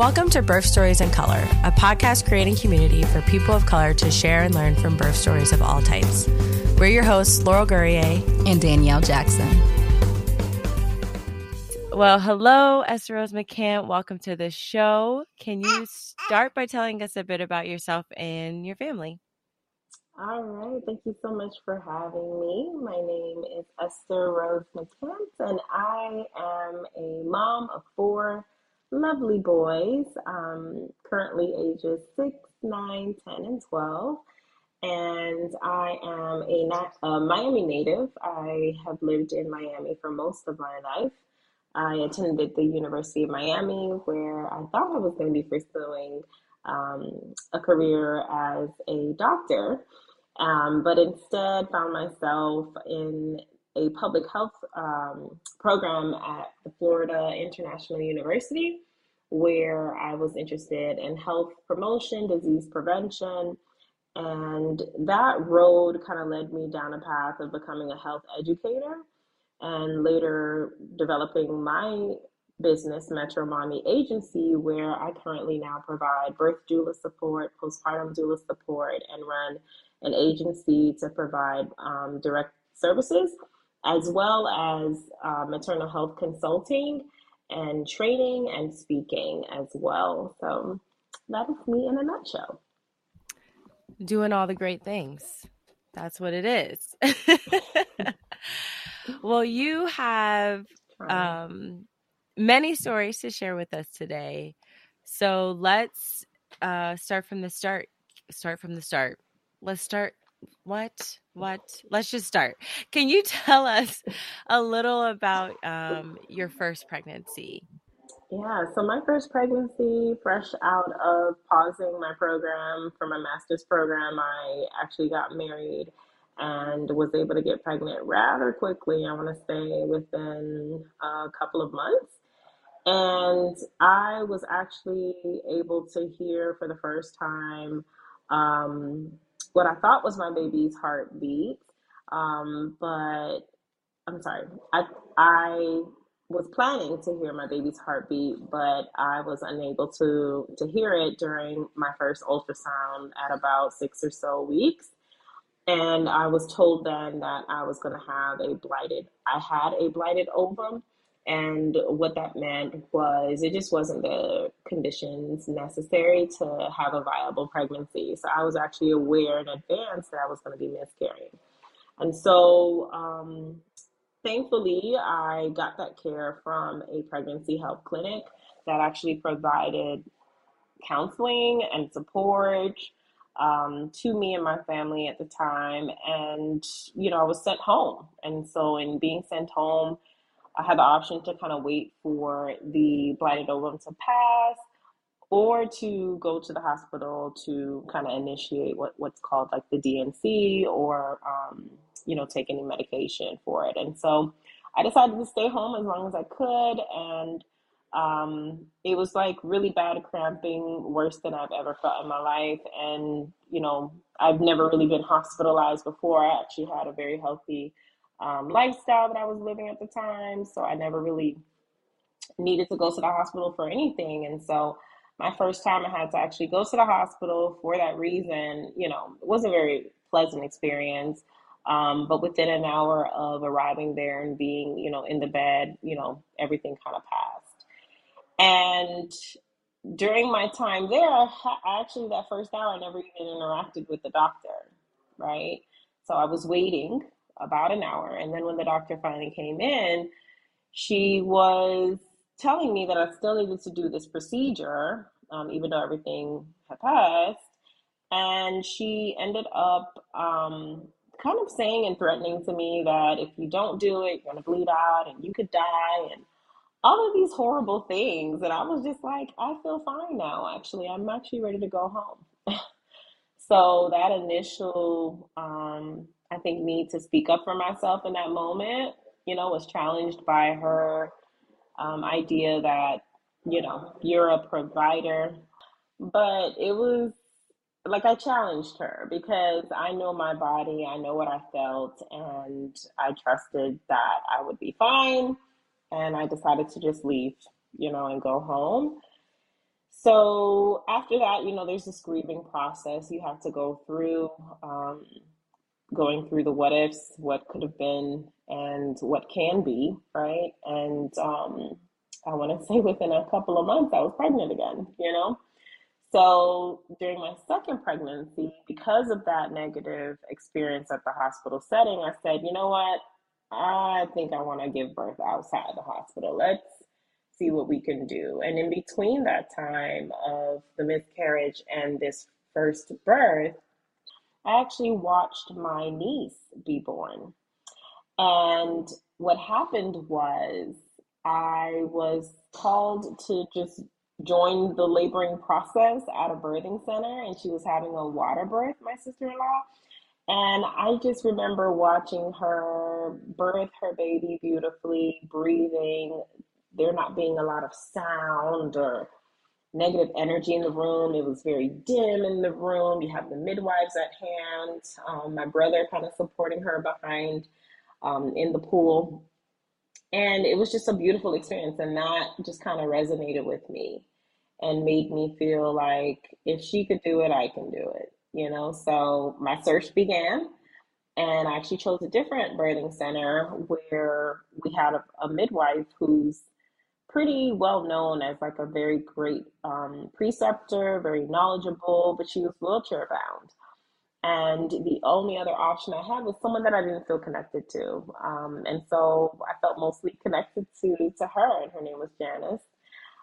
Welcome to Birth Stories in Color, a podcast creating community for people of color to share and learn from birth stories of all types. We're your hosts, Laurel Gourrier and Danielle Jackson. Well, hello, Esther Rose McCant. Welcome to the show. Can you start by telling us a bit about yourself and your family? All right. Thank you so much for having me. My name is Esther Rose McCant, and I am a mom of four lovely boys, um, currently ages 6, 9, 10, and 12. And I am a, a Miami native. I have lived in Miami for most of my life. I attended the University of Miami where I thought I was going to be pursuing um, a career as a doctor, um, but instead found myself in a public health um, program at the Florida International University, where I was interested in health promotion, disease prevention, and that road kind of led me down a path of becoming a health educator and later developing my business, Metro Mommy Agency, where I currently now provide birth doula support, postpartum doula support, and run an agency to provide um, direct services as well as uh, maternal health consulting and training and speaking as well. So that is me in a nutshell. Doing all the great things. That's what it is. well, you have um, many stories to share with us today. So let's uh, start from the start. Start from the start. Let's start what? What? Let's just start. Can you tell us a little about um, your first pregnancy? Yeah so my first pregnancy fresh out of pausing my program for my master's program i actually got married and was able to get pregnant rather quickly i want to say within a couple of months. And i was actually able to hear for the first time um, what I thought was my baby's heartbeat. Um, but I'm sorry, I I was planning to hear my baby's heartbeat, but I was unable to to hear it during my first ultrasound at about six or so weeks. And I was told then that I was going to have a blighted. I had a blighted ovum, and what that meant was it just wasn't the conditions necessary to have a viable pregnancy. So I was actually aware in advance that I was going to be miscarrying. And so, um, thankfully, I got that care from a pregnancy health clinic that actually provided counseling and support um, to me and my family at the time. And, you know, I was sent home. And so, in being sent home, I had the option to kind of wait for the blighted ovum to pass or to go to the hospital to kind of initiate what, what's called like the D&C or, um, you know, take any medication for it. And so I decided to stay home as long as I could. And um, it was like really bad cramping, worse than I've ever felt in my life. And, you know, I've never really been hospitalized before. I actually had a very healthy um, lifestyle that I was living at the time. So I never really needed to go to the hospital for anything. And so my first time I had to actually go to the hospital for that reason, you know, it was a very pleasant experience. Um, but within an hour of arriving there and being, you know, in the bed, you know, everything kind of passed. And during my time there, actually, that first hour, I never even interacted with the doctor, right? So I was waiting about an hour. And then when the doctor finally came in, she was telling me that I still needed to do this procedure, um, even though everything had passed. And she ended up um, kind of saying and threatening to me that if you don't do it, you're going to bleed out and you could die and all of these horrible things. And I was just like, I feel fine now, actually. I'm actually ready to go home. so that initial um, I think, need to speak up for myself in that moment, you know, was challenged by her um, idea that, you know, you're a provider. But it was like I challenged her because I know my body, I know what I felt, and I trusted that I would be fine. And I decided to just leave, you know, and go home. So after that, you know, there's this grieving process you have to go through, um, going through the what ifs, what could have been, and what can be, right? And um, I want to say within a couple of months, I was pregnant again, you know? So during my second pregnancy, because of that negative experience at the hospital setting, I said, you know what? I think I want to give birth outside the hospital. Let's see what we can do. And in between that time of the miscarriage and this first birth, I actually watched my niece be born. And what happened was I was called to just join the laboring process at a birthing center, and she was having a water birth, my sister in law. And I just remember watching her birth her baby beautifully, breathing, there not being a lot of sound or negative energy in the room. It was very dim in the room. You have the midwives at hand, um, my brother kind of supporting her behind um, in the pool. And it was just a beautiful experience. And that just kind of resonated with me and made me feel like if she could do it, I can do it. You know, so my search began. And I actually chose a different birthing center where we had a, a midwife who's pretty well known as like a very great um, preceptor, very knowledgeable, but she was wheelchair bound. And the only other option I had was someone that I didn't feel connected to. Um, and so I felt mostly connected to, to her, and her name was Janice.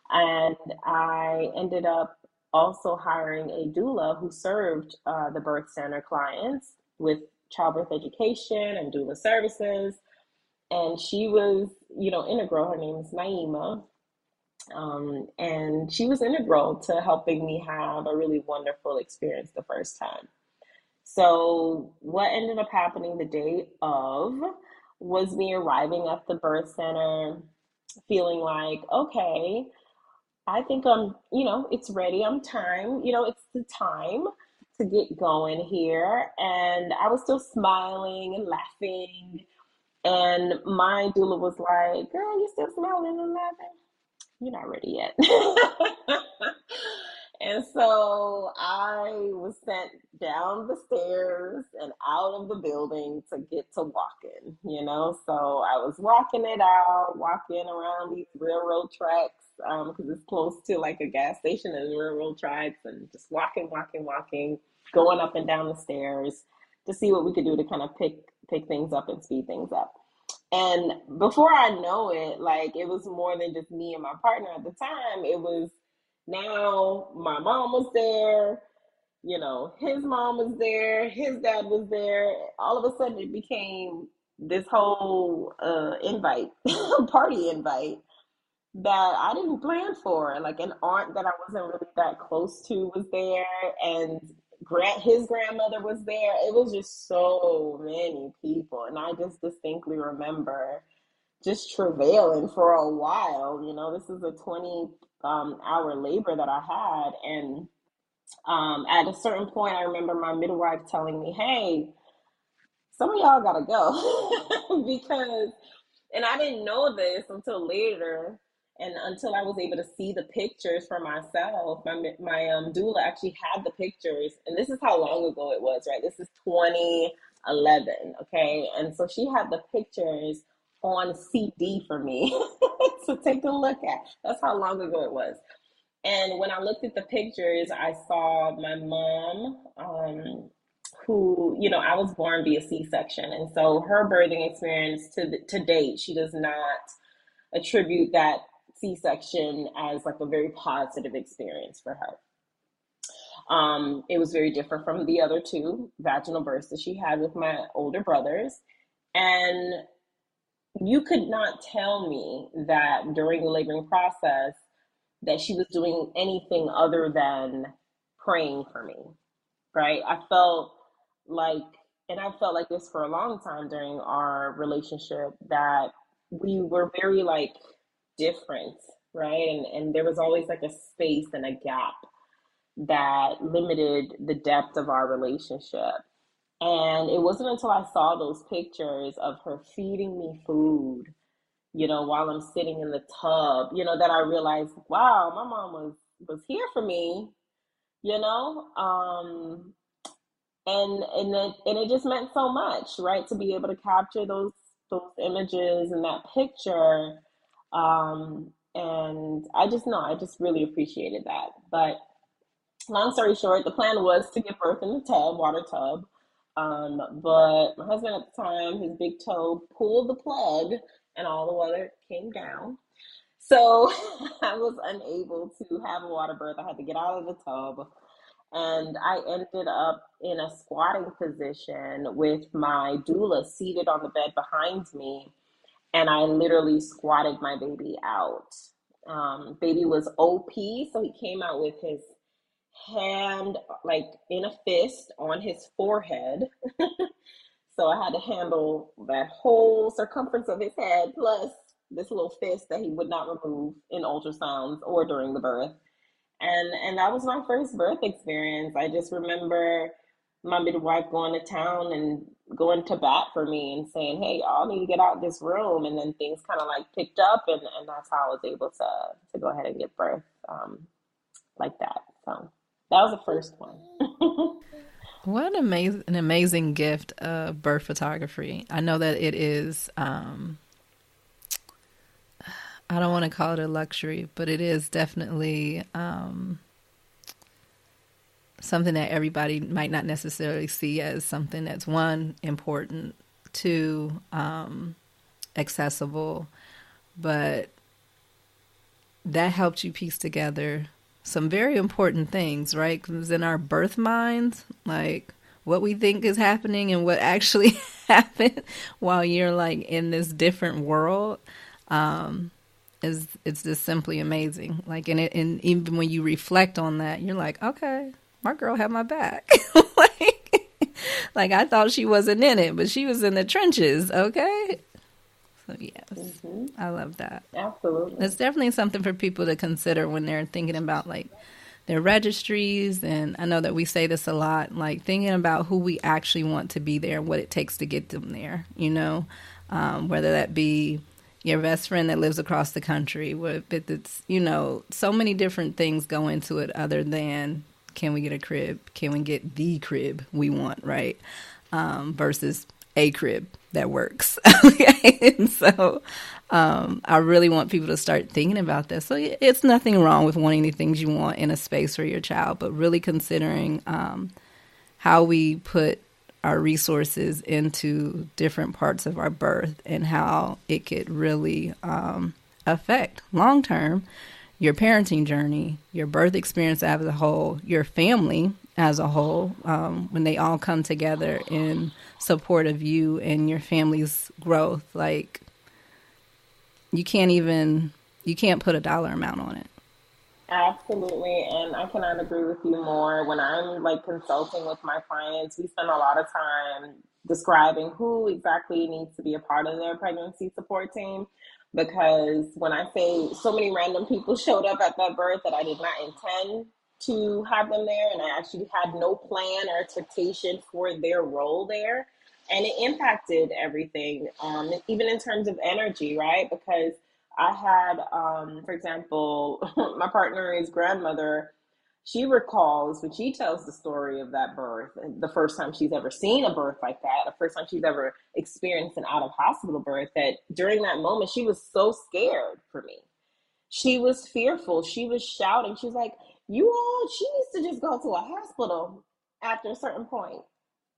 And I ended up also hiring a doula who served uh, the birth center clients with childbirth education and doula services and she was, you know, integral. Her name is Naima. Um, and she was integral to helping me have a really wonderful experience the first time. So, what ended up happening the day of was me arriving at the birth center feeling like, okay, I think I'm, you know, it's ready. I'm time, you know, it's the time to get going here. And I was still smiling and laughing and my doula was like, girl, you still smiling and laughing? You're not ready yet. and so I was sent down the stairs and out of the building to get to walking, you know? So I was walking it out, walking around these railroad tracks because um, it's close to like a gas station and railroad tracks and just walking, walking, walking, going up and down the stairs to see what we could do to kind of pick pick things up and speed things up. And before I know it, like it was more than just me and my partner at the time. It was now my mom was there, you know, his mom was there, his dad was there. All of a sudden it became this whole uh invite, party invite that I didn't plan for. Like an aunt that I wasn't really that close to was there and Grant, his grandmother was there. It was just so many people, and I just distinctly remember just travailing for a while. You know, this is a twenty um, hour labor that I had, and um, at a certain point, I remember my midwife telling me, "Hey, some of y'all gotta go," because, and I didn't know this until later and until I was able to see the pictures for myself, my my um, doula actually had the pictures, and this is how long ago it was, right? This is 2011, okay, and so she had the pictures on CD for me to take a look at. That's how long ago it was. And when I looked at the pictures, I saw my mom, um, who you know I was born via C-section, and so her birthing experience to the, to date, she does not attribute that C-section as like a very positive experience for her. Um, it was very different from the other two vaginal births that she had with my older brothers. And you could not tell me that during the laboring process that she was doing anything other than praying for me, right? I felt like, and I felt like this for a long time during our relationship, that we were very like different, right? And and there was always like a space and a gap that limited the depth of our relationship. And it wasn't until I saw those pictures of her feeding me food, you know, while I'm sitting in the tub, you know, that I realized, wow, my mom was was here for me, you know. Um, and and it and it just meant so much, right? To be able to capture those those images and that picture. Um, and I just know I just really appreciated that. But long story short, the plan was to give birth in the tub, water tub. Um, but my husband at the time, his big toe pulled the plug and all the water came down. So I was unable to have a water birth. I had to get out of the tub. And I ended up in a squatting position with my doula seated on the bed behind me. And I literally squatted my baby out. Um, baby was OP, so he came out with his hand like in a fist on his forehead. so I had to handle that whole circumference of his head plus this little fist that he would not remove in ultrasounds or during the birth. And and that was my first birth experience. I just remember my midwife going to town and going to bat for me and saying, Hey, y'all need to get out this room and then things kinda like picked up and, and that's how I was able to to go ahead and give birth um like that. So that was the first one. what an amazing, an amazing gift of birth photography. I know that it is. Um, I don't want to call it a luxury, but it is definitely um, something that everybody might not necessarily see as something that's one important, two um, accessible, but that helped you piece together some very important things, right? Because in our birth minds, like what we think is happening and what actually happened while you're like in this different world, um, is it's just simply amazing. Like, and it, and even when you reflect on that, you're like, okay, my girl had my back. like, like I thought she wasn't in it, but she was in the trenches. Okay, so yes, mm-hmm. I love that. Absolutely, it's definitely something for people to consider when they're thinking about like their registries. And I know that we say this a lot, like thinking about who we actually want to be there, and what it takes to get them there. You know, um, whether that be your best friend that lives across the country. But it's you know so many different things go into it other than can we get a crib? Can we get the crib we want? Right? Um, versus a crib that works. okay, and so um, I really want people to start thinking about this. So it's nothing wrong with wanting the things you want in a space for your child, but really considering um, how we put our resources into different parts of our birth and how it could really um, affect long term your parenting journey, your birth experience as a whole, your family as a whole, um, when they all come together in support of you and your family's growth. Like, you can't even, you can't put a dollar amount on it. Absolutely, and I cannot agree with you more. When I'm like consulting with my clients, we spend a lot of time describing who exactly needs to be a part of their pregnancy support team because when I say so many random people showed up at that birth that I did not intend to have them there, and I actually had no plan or expectation for their role there, and it impacted everything, um, even in terms of energy, right? Because I had, um, for example, my partner's grandmother she recalls when she tells the story of that birth, the first time she's ever seen a birth like that, the first time she's ever experienced an out of hospital birth, that during that moment she was so scared for me. She was fearful. She was shouting. She was like, You all, she needs to just go to a hospital after a certain point.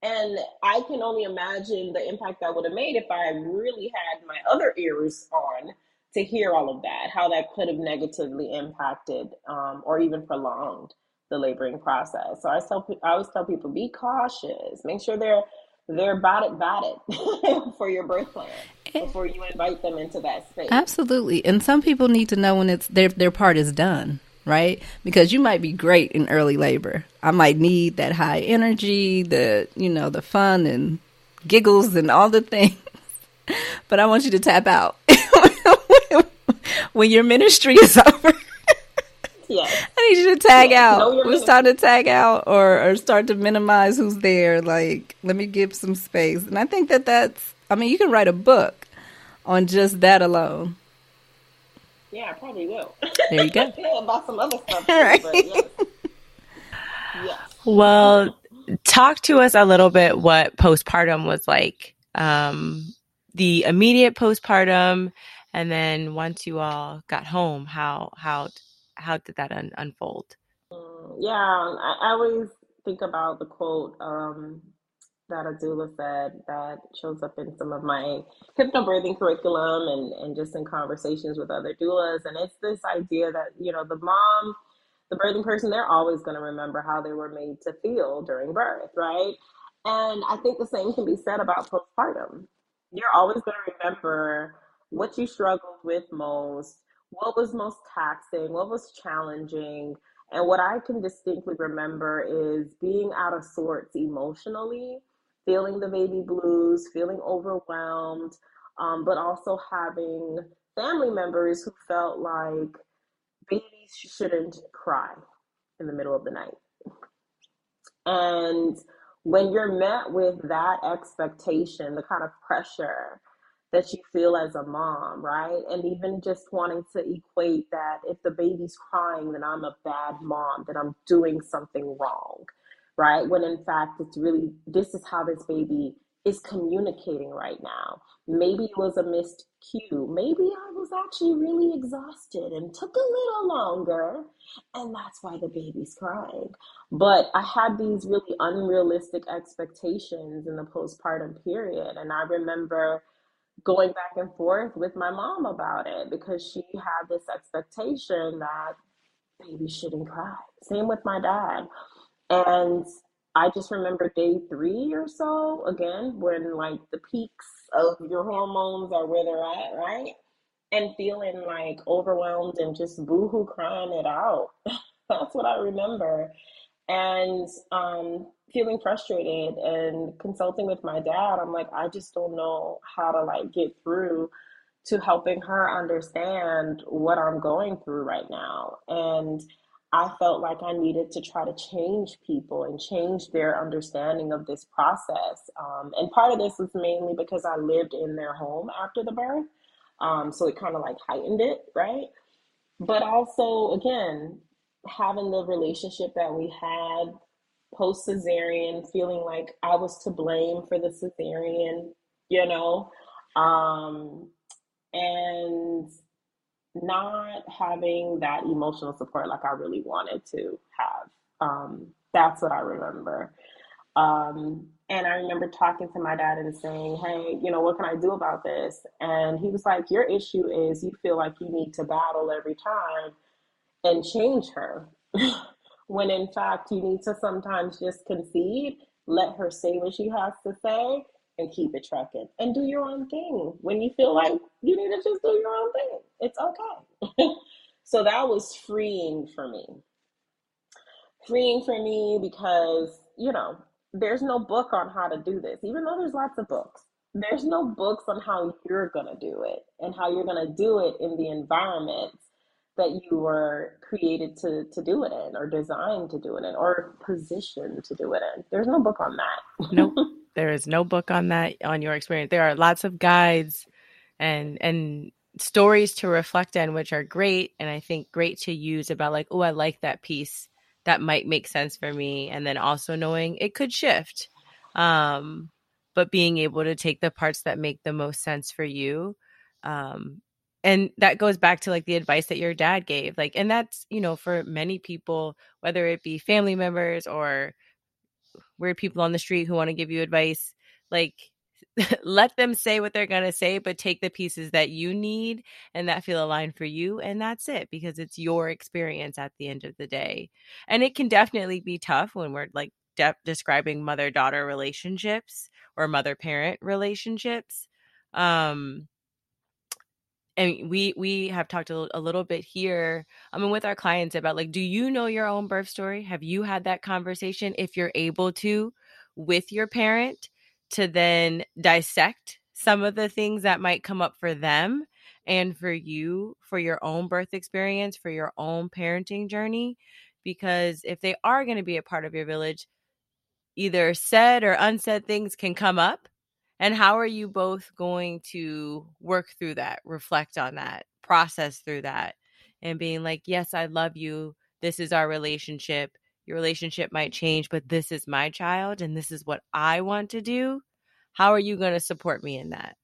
And I can only imagine the impact that would have made if I really had my other ears on to hear all of that, how that could have negatively impacted um, or even prolonged the laboring process. So I tell I always tell people be cautious. Make sure they're they're about it, about it for your birth plan before you invite them into that space. Absolutely, and some people need to know when it's their their part is done, right? Because you might be great in early labor. I might need that high energy, the you know the fun and giggles and all the things, but I want you to tap out when your ministry is over. Yes. I need you to tag yes. out. It's time to tag out or, or start to minimize who's there. Like, let me give some space. And I think that that's, I mean, you can write a book on just that alone. Yeah, I probably will. There you go. yeah, about some other stuff. Too, right. yes. yes. Well, talk to us a little bit what postpartum was like. Um, the immediate postpartum, and then once you all got home, how how how did that un- unfold? Mm, yeah, I, I always think about the quote um, that a doula said that shows up in some of my hypnobirthing curriculum and, and just in conversations with other doulas. And it's this idea that, you know, the mom, the birthing person, they're always going to remember how they were made to feel during birth, right? And I think the same can be said about postpartum. You're always going to remember what you struggled with most, what was most taxing, what was challenging. And what I can distinctly remember is being out of sorts emotionally feeling the baby blues, feeling overwhelmed, um, but also having family members who felt like babies shouldn't cry in the middle of the night. And when you're met with that expectation, the kind of pressure that you feel as a mom, right? And even just wanting to equate that if the baby's crying, then I'm a bad mom, that I'm doing something wrong right? When in fact, it's really, this is how this baby is communicating right now. Maybe it was a missed cue. Maybe I was actually really exhausted and took a little longer, and that's why the baby's crying. But I had these really unrealistic expectations in the postpartum period, and I remember going back and forth with my mom about it because she had this expectation that baby shouldn't cry. Same with my dad. And I just remember day three or so, again, when like the peaks of your hormones are where they're at, right? And feeling like overwhelmed and just boohoo crying it out. That's what I remember. And um, feeling frustrated and consulting with my dad. I'm like, I just don't know how to like get through to helping her understand what I'm going through right now. And I felt like I needed to try to change people and change their understanding of this process. Um, and part of this was mainly because I lived in their home after the birth. Um, so it kind of like heightened it, right? But also, again, having the relationship that we had post cesarean, feeling like I was to blame for the cesarean, you know? Um, and not having that emotional support like I really wanted to have. Um, that's what I remember. Um, and I remember talking to my dad and saying, Hey, you know, what can I do about this? And he was like, Your issue is you feel like you need to battle every time and change her. when in fact, you need to sometimes just concede, let her say what she has to say, and keep it trucking and do your own thing. When you feel like you need to just do your own thing, it's okay. so that was freeing for me. Freeing for me because, you know, there's no book on how to do this, even though there's lots of books. There's no books on how you're going to do it and how you're going to do it in the environment that you were created to, to do it in or designed to do it in or positioned to do it in. There's no book on that. nope. There is no book on that on your experience. There are lots of guides and and stories to reflect on which are great and I think great to use about like, oh, I like that piece. That might make sense for me and then also knowing it could shift. Um but being able to take the parts that make the most sense for you um and that goes back to like the advice that your dad gave like and that's you know for many people whether it be family members or weird people on the street who want to give you advice like let them say what they're going to say but take the pieces that you need and that feel aligned for you and that's it because it's your experience at the end of the day. And it can definitely be tough when we're like de- describing mother daughter relationships or mother parent relationships um and we we have talked a, a little bit here i mean with our clients about like do you know your own birth story? Have you had that conversation if you're able to with your parent to then dissect some of the things that might come up for them and for you for your own birth experience for your own parenting journey? Because if they are going to be a part of your village either said or unsaid things can come up and how are you both going to work through that, reflect on that, process through that and being like, yes, I love you. This is our relationship. Your relationship might change, but this is my child and this is what I want to do. How are you going to support me in that?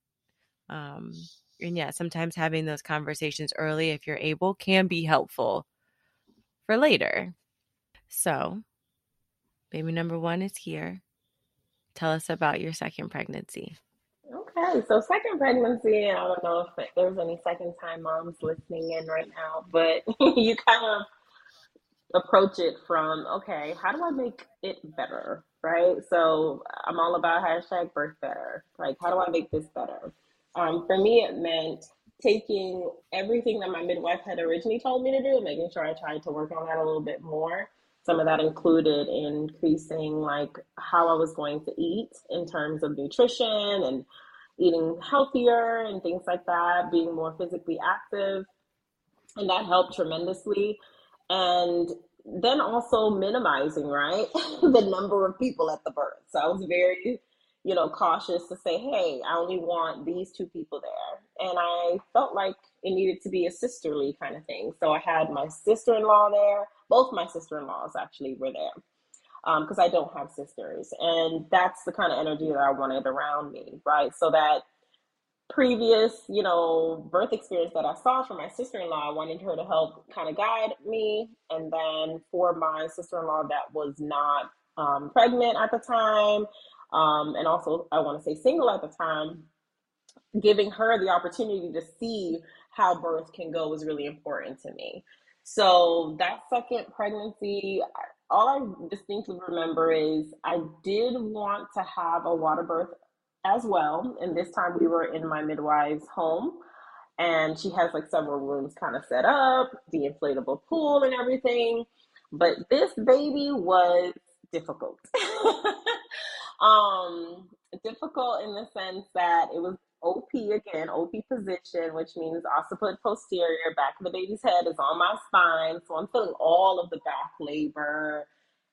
Um, and yeah, sometimes having those conversations early, if you're able, can be helpful for later. So, baby number one is here. Tell us about your second pregnancy. Okay, so second pregnancy, I don't know if there's any second time moms listening in right now, but you kind of approach it from, okay, how do I make it better? Right? So I'm all about hashtag birth better. Like, how do I make this better? Um, for me, it meant taking everything that my midwife had originally told me to do making sure I tried to work on that a little bit more. Some of that included increasing like how I was going to eat in terms of nutrition and eating healthier and things like that, being more physically active. And that helped tremendously. And then also minimizing, right, the number of people at the birth. So I was very you know, cautious to say, hey, I only want these two people there. And I felt like it needed to be a sisterly kind of thing. So I had my sister in law there. Both my sister in laws actually were there because um, I don't have sisters. And that's the kind of energy that I wanted around me, right? So that previous, you know, birth experience that I saw from my sister in law, I wanted her to help kind of guide me. And then for my sister in law that was not um, pregnant at the time, um, and also I want to say single at the time, giving her the opportunity to see how birth can go was really important to me. So that second pregnancy, all I distinctly remember is I did want to have a water birth as well. And this time we were in my midwife's home and she has like several rooms kind of set up, the inflatable pool and everything. But this baby was difficult. Um, difficult in the sense that it was OP again, OP position, which means occiput posterior, back of the baby's head is on my spine. So I'm feeling all of the back labor.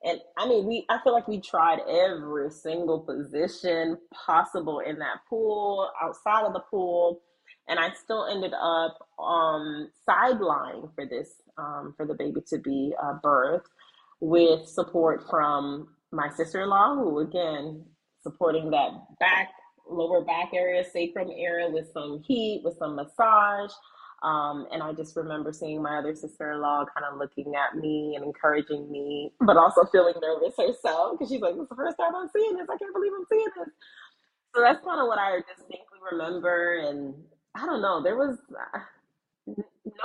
And I mean, we I feel like we tried every single position possible in that pool, outside of the pool. And I still ended up um sideline for this, um, for the baby to be uh, birthed with support from my sister-in-law who again supporting that back lower back area sacrum area with some heat with some massage. Um, and i just remember seeing my other sister-in-law kind of looking at me and encouraging me but also feeling nervous herself because she's like this is the first time i'm seeing this. I can't believe i'm seeing this. So that's kind of what i distinctly remember and i don't know there was uh,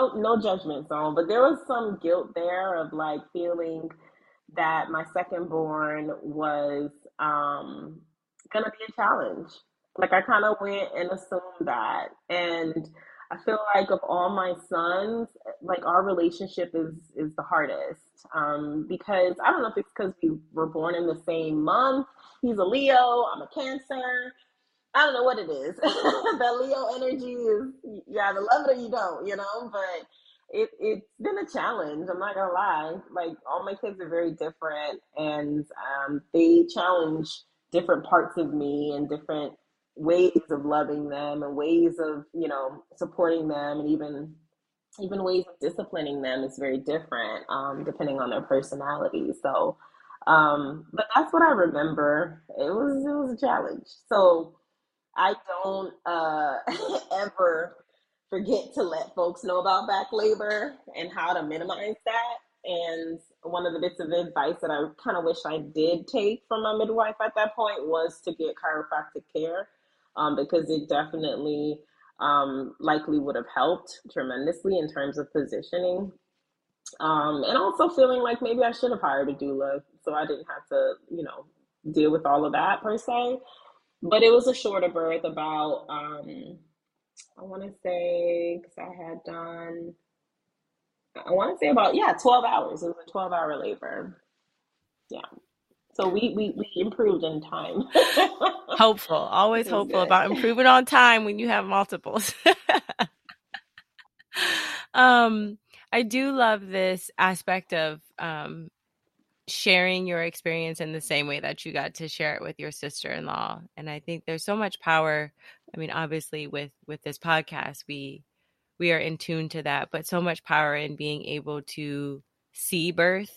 no no judgment zone but there was some guilt there of like feeling that my second born was um, to be a challenge. Like I kind of went and assumed that. And I feel like of all my sons, like our relationship is is the hardest um, because I don't know if it's because we were born in the same month. He's a Leo, I'm a Cancer. I don't know what it is. that Leo energy is you either love it or you don't, you know. But it it's been a challenge. I'm not gonna lie. Like all my kids are very different, and um, they challenge different parts of me and different ways of loving them and ways of you know supporting them and even even ways of disciplining them is very different um, depending on their personality. So, um, but that's what I remember. It was it was a challenge. So I don't uh, ever forget to let folks know about back labor and how to minimize that. And one of the bits of advice that I kind of wish I did take from my midwife at that point was to get chiropractic care um, because it definitely um, likely would have helped tremendously in terms of positioning. Um, and also feeling like maybe I should have hired a doula so I didn't have to, you know, deal with all of that per se. But it was a shorter birth, about um, I want to say, because I had done, I want to say about, yeah, 12 hours. It was a 12 hour labor. Yeah. So we, we, we improved in time. hopeful. Always hopeful good. about improving on time when you have multiples. um, I do love this aspect of um, sharing your experience in the same way that you got to share it with your sister-in-law and i think there's so much power i mean obviously with with this podcast we we are in tune to that, but so much power in being able to see birth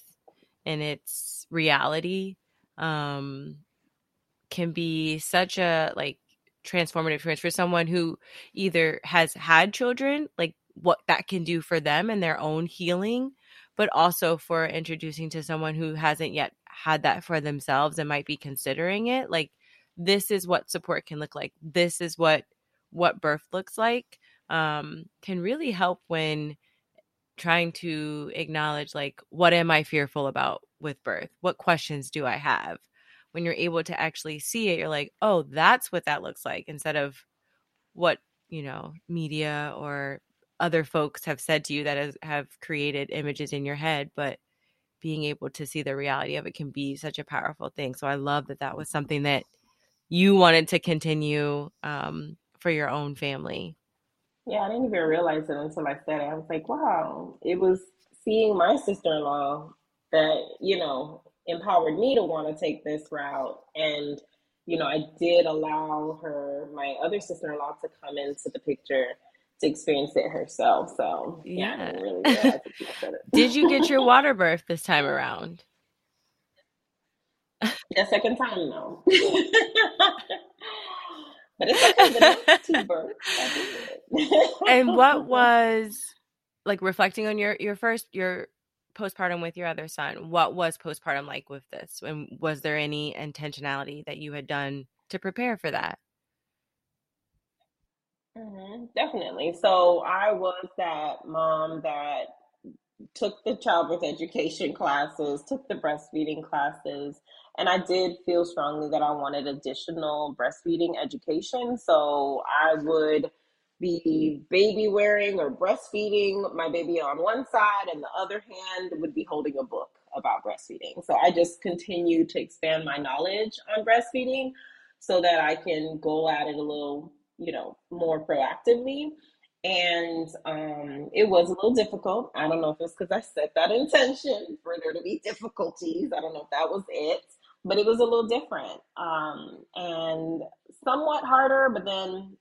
and its reality um, can be such a like transformative experience for someone who either has had children, like what that can do for them and their own healing, but also for introducing to someone who hasn't yet had that for themselves and might be considering it. Like this is what support can look like. This is what what birth looks like. Um, can really help when trying to acknowledge like what am I fearful about with birth? What questions do I have? When you're able to actually see it, you're like, oh, that's what that looks like instead of what, you know, media or other folks have said to you that has, have created images in your head, but being able to see the reality of it can be such a powerful thing. So I love that that was something that you wanted to continue um, for your own family. Yeah, I didn't even realize it until I said it. I was like, wow, it was seeing my sister in law that, you know, empowered me to want to take this route. And, you know, I did allow her, my other sister in law, to come into the picture to experience it herself. So, yeah. yeah really did you get your water birth this time around? The second time, no. but it's okay. two births. and what was like reflecting on your your first your postpartum with your other son what was postpartum like with this? And was there any intentionality that you had done to prepare for that? Mm-hmm, definitely. So i was that mom that took the childbirth education classes took the breastfeeding classes and i did feel strongly that i wanted additional breastfeeding education. So i would be baby wearing or breastfeeding my baby on one side, and the other hand would be holding a book about breastfeeding. So I just continue to expand my knowledge on breastfeeding so that I can go at it a little, you know, more proactively. And um, it was a little difficult. I don't know if it's because I set that intention for there to be difficulties. I don't know if that was it, but it was a little different um, and somewhat harder. But then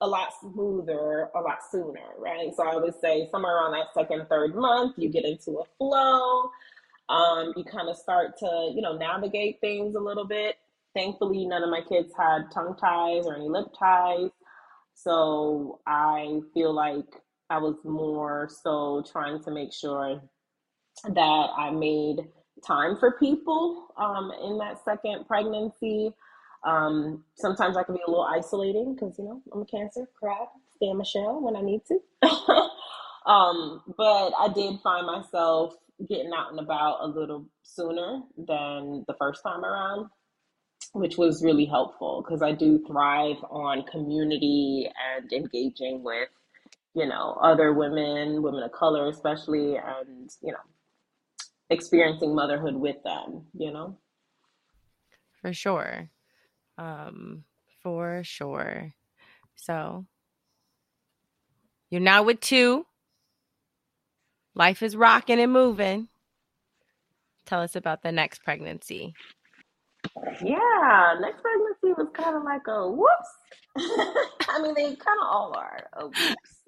a lot smoother a lot sooner, right? So I would say somewhere around that second, third month, you get into a flow. Um, you kind of start to, you know, navigate things a little bit. Thankfully, none of my kids had tongue ties or any lip ties. So I feel like I was more so trying to make sure that I made time for people um, in that second pregnancy. Um, sometimes I can be a little isolating because, you know, I'm a cancer, crab, stay in my shell when I need to. um, but I did find myself getting out and about a little sooner than the first time around, which was really helpful because I do thrive on community and engaging with, you know, other women, women of color especially, and, you know, experiencing motherhood with them, you know? For sure um, for sure. So you're now with two. Life is rocking and moving. Tell us about the next pregnancy. Yeah, next pregnancy was kind of like a whoops. I mean, they kind of all are a whoops.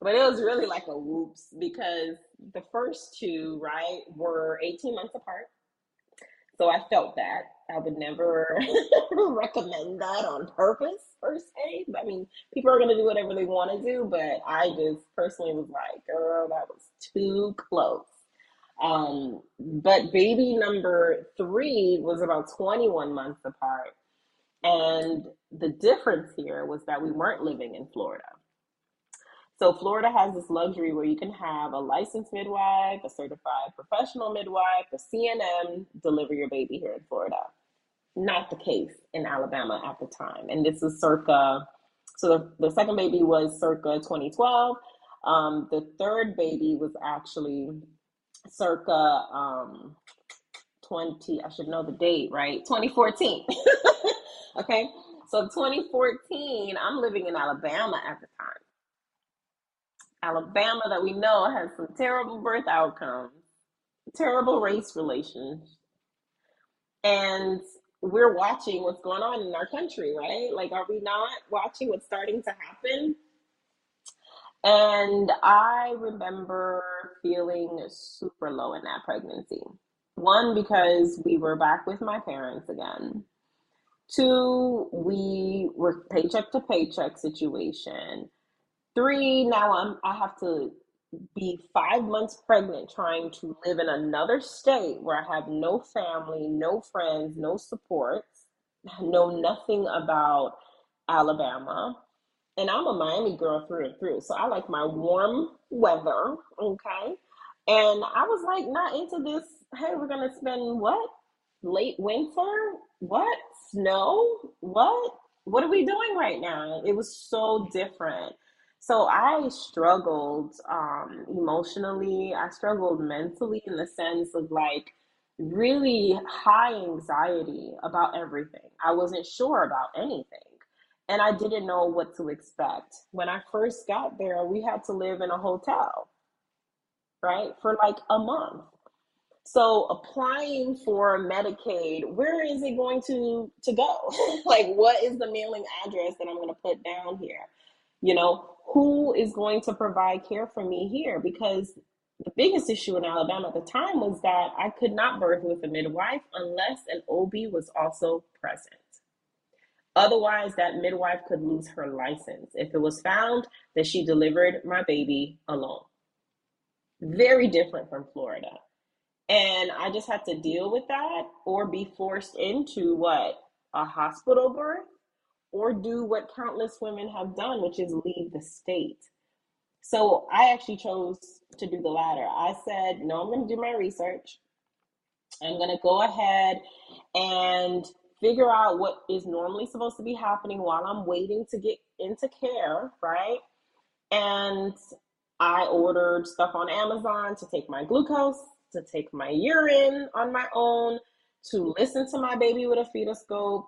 But it was really like a whoops because the first two, right, were 18 months apart. So I felt that. I would never recommend that on purpose per se. I mean, people are gonna do whatever they want to do, but I just personally was like, girl, that was too close. Um, but baby number three was about 21 months apart. And the difference here was that we weren't living in Florida. So Florida has this luxury where you can have a licensed midwife, a certified professional midwife, a CNM deliver your baby here in Florida. Not the case in Alabama at the time. And this is circa, so the, the second baby was circa 2012. Um, the third baby was actually circa um, 20, I should know the date, right? 2014. okay. So 2014, I'm living in Alabama at the time. Alabama that we know has some terrible birth outcomes, terrible race relations. And we're watching what's going on in our country, right? Like, are we not watching what's starting to happen? And I remember feeling super low in that pregnancy. One, because we were back with my parents again. Two, we were paycheck to paycheck situation. Three, now I'm I have to be five months pregnant trying to live in another state where I have no family, no friends, no supports, know nothing about Alabama. And I'm a Miami girl through and through. So I like my warm weather. Okay. And I was like, not into this. Hey, we're going to spend what? Late winter? What? Snow? What? What are we doing right now? It was so different. So I struggled um, emotionally. I struggled mentally in the sense of like really high anxiety about everything. I wasn't sure about anything. And I didn't know what to expect. When I first got there, we had to live in a hotel, right, for like a month. So applying for Medicaid, where is it going to to go? like what is the mailing address that I'm going to put down here? You know, who is going to provide care for me here? Because the biggest issue in Alabama at the time was that I could not birth with a midwife unless an OB was also present. Otherwise, that midwife could lose her license if it was found that she delivered my baby alone. Very different from Florida. And I just had to deal with that or be forced into what? A hospital birth or do what countless women have done, which is leave the state. So I actually chose to do the latter. I said, no, I'm going to do my research. I'm going to go ahead and figure out what is normally supposed to be happening while I'm waiting to get into care, right? And I ordered stuff on Amazon to take my glucose, to take my urine on my own, to listen to my baby with a fetoscope,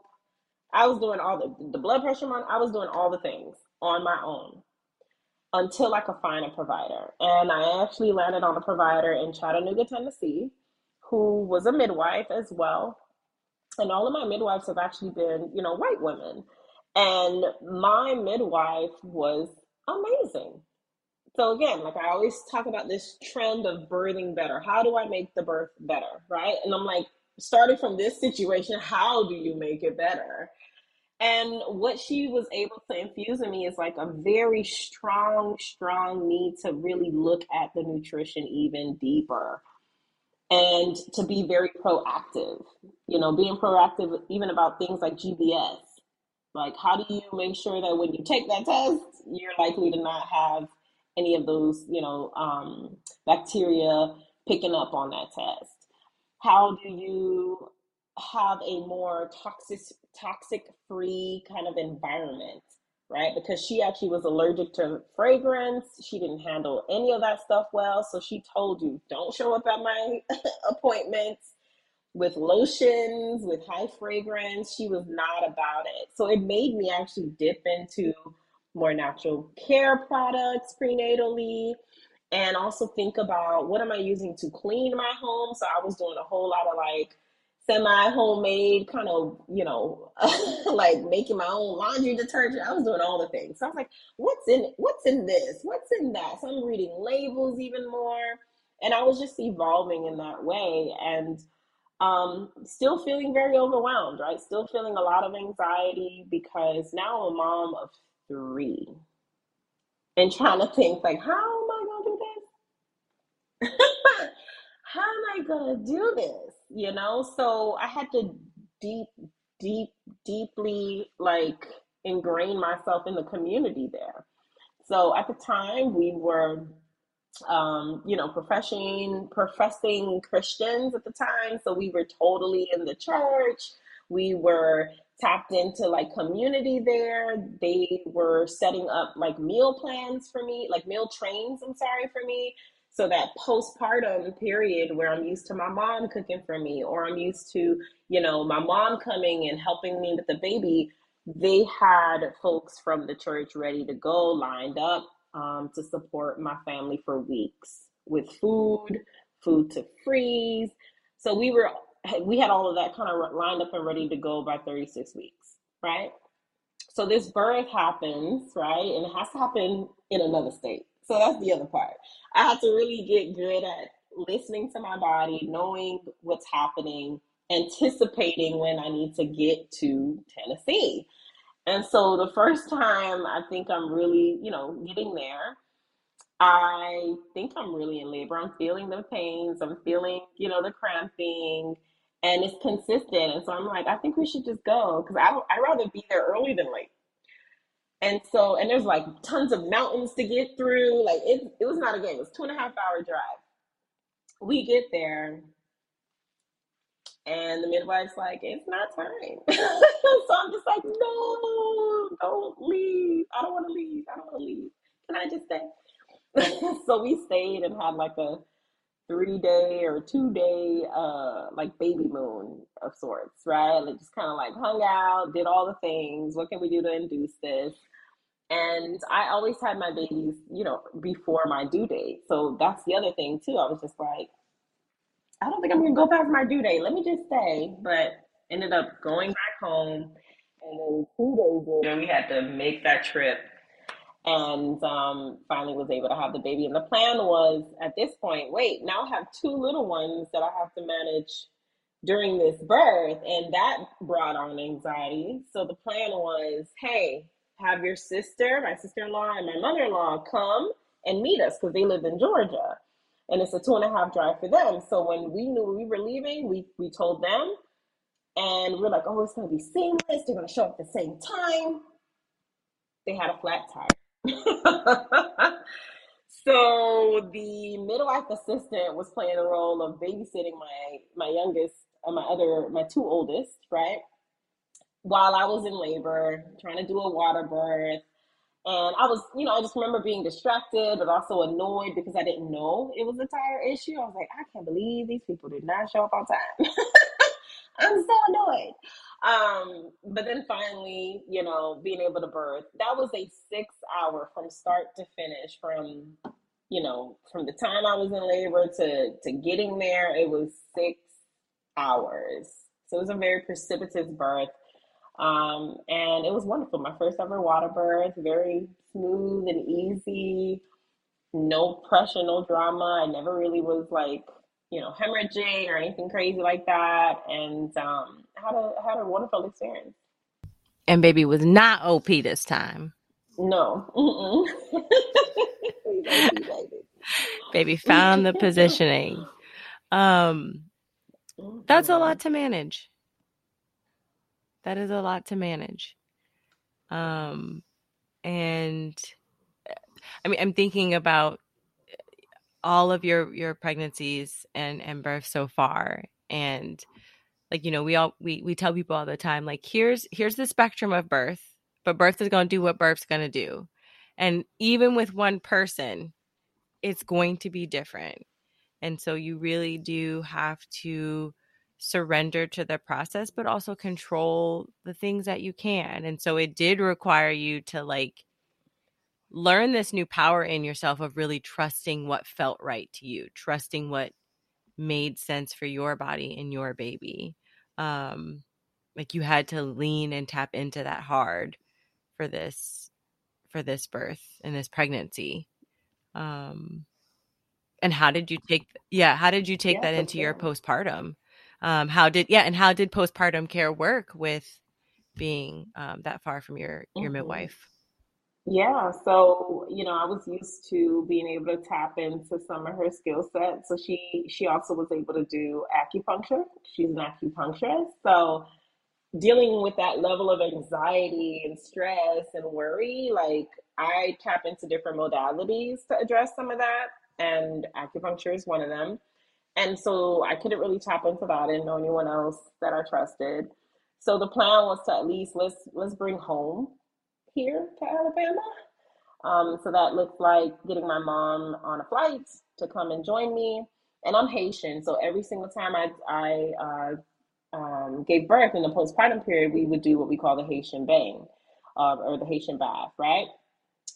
I was doing all the the blood pressure month. I was doing all the things on my own until I could find a provider. And I actually landed on a provider in Chattanooga, Tennessee, who was a midwife as well. And all of my midwives have actually been, you know, white women. And my midwife was amazing. So again, like I always talk about this trend of birthing better. How do I make the birth better? Right. And I'm like, starting from this situation, how do you make it better? And what she was able to infuse in me is like a very strong, strong need to really look at the nutrition even deeper and to be very proactive. You know, being proactive even about things like GBS. Like, how do you make sure that when you take that test, you're likely to not have any of those, you know, um, bacteria picking up on that test? How do you have a more toxic toxic free kind of environment right? Because she actually was allergic to fragrance. She didn't handle any of that stuff well. So she told you don't show up at my appointments with lotions with high fragrance. She was not about it. So it made me actually dip into more natural care products prenatally and also think about what am i using to clean my home so i was doing a whole lot of like semi homemade kind of, you know, like making my own laundry detergent. I was doing all the things. So I was like, what's in? What's in this? What's in that? So I'm reading labels even more. And I was just evolving in that way and um, still feeling very overwhelmed, right? Still feeling a lot of anxiety because now I'm a mom of three and trying to think like, how am I going to do this? how am I to do this? you know? So I had to deep, deep, deeply like ingrain myself in the community there. So at the time, we were, um, you know, professing professing Christians at the time. So we were totally in the church. We were tapped into like community there. They were setting up like meal plans for me, like meal trains, I'm sorry, for me. So that postpartum period where I'm used to my mom cooking for me, or I'm used to, you know, my mom coming and helping me with the baby, they had folks from the church ready to go, lined up um, to support my family for weeks with food, food to freeze. So we were, we had all of that kind of lined up and ready to go by 36 weeks, right? so this birth happens, right? And it has to happen in another state. So that's the other part. I had to really get good at listening to my body, knowing what's happening, anticipating when I need to get to Tennessee. And so the first time I think I'm really, you know, getting there, I think I'm really in labor. I'm feeling the pains, I'm feeling, you know, the cramping, and it's consistent. And so I'm like, I think we should just go because I I'd rather be there early than late. And so, and there's like tons of mountains to get through. Like it, it was not a game. It was two and a half hour drive. We get there, and the midwife's like, it's not time. so I'm just like, no, don't leave. I don't want to leave. I don't want to leave. Can I just stay? so we stayed and had like a three day or two day uh like baby moon of sorts, right? Like just kind of like hung out, did all the things. What can we do to induce this? And I always had my babies, you know, before my due date. So that's the other thing too. I was just like, I don't think I'm gonna go past my due date. Let me just stay. But ended up going back home, and then two days later we had to make that trip, and um, finally was able to have the baby. And the plan was at this point, wait, now I have two little ones that I have to manage during this birth, and that brought on anxiety. So the plan was, hey, have your sister, my sister-in-law, and my mother-in-law come and meet us because they live in Georgia and it's a two and a half drive for them. So when we knew we were leaving, we we told them, and we're like, oh, it's gonna be seamless. They're gonna show up at the same time. They had a flat tire. so the midwife assistant was playing the role of babysitting my my youngest, uh, my other, my two oldest, right? While I was in labor, trying to do a water birth and I was, you know, I just remember being distracted, but also annoyed because I didn't know it was a tire issue. I was like, I can't believe these people did not show up on time. I'm so annoyed. Um, but then finally, you know, being able to birth, that was a six hour from start to finish, from, you know, from the time I was in labor to, to getting there, it was six hours. So it was a very precipitous birth. Um, and it was wonderful. My first ever water birth, very smooth and easy, no pressure, no drama. I never really was like, you know, hemorrhaging or anything crazy like that. And um, had a had a wonderful experience. And baby was not OP this time. No. baby, baby found the positioning. Um, that's a lot to manage that is a lot to manage. Um, and eh, I mean, I'm thinking about all of your your pregnancies and and births so far, and like you know, we all we we tell people all the time, like here's here's the spectrum of birth, but birth is going to do what birth's going to do, and even with one person, it's going to be different, and so you really do have to surrender to the process, but also control the things that you can. And so it did require you to like learn this new power in yourself of really trusting what felt right to you, trusting what made sense for your body and your baby. Um, like you had to lean and tap into that hard for this for this birth and this pregnancy. Um, and how did you take yeah how did you take yeah, that into your postpartum um, how did yeah and how did postpartum care work with being um, that far from your your mm-hmm. midwife? Yeah so you know i was used to being able to tap into some of her skill sets so she she also was able to do acupuncture. She's an acupuncturist so dealing with that level of anxiety and stress and worry like i tap into different modalities to address some of that and acupuncture is one of them and so I couldn't really tap into that. I didn't know anyone else that I trusted. So the plan was to at least let's let's bring home here to Alabama. Um, so that looked like getting my mom on a flight to come and join me. And I'm Haitian, so every single time I I uh, um, gave birth in the postpartum period, we would do what we call the Haitian bang, uh, or the Haitian bath, right?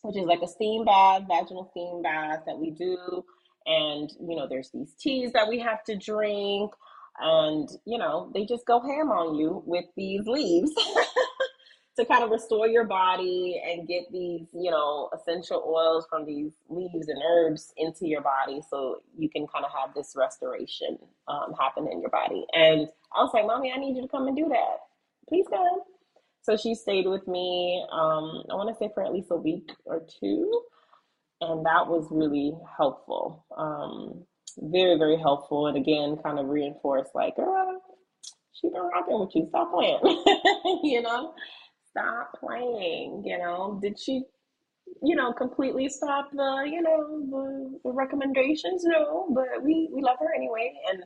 Which is like a steam bath, vaginal steam bath that we do and you know there's these teas that we have to drink and you know they just go ham on you with these leaves to kind of restore your body and get these, you know, essential oils from these leaves and herbs into your body so you can kind of have this restoration um, happen in your body. And I was like, Mommy, I need you to come and do that. Please come. So she stayed with me, um, I want to say for at least a week or two. And that was really helpful. Um, very, very helpful. And again, kind of reinforced like, girl, she been rocking with you. Stop playing. you know? stop playing, you know? Did she, you know, completely stop the, you know, the, the recommendations? No, but we, we love her anyway. And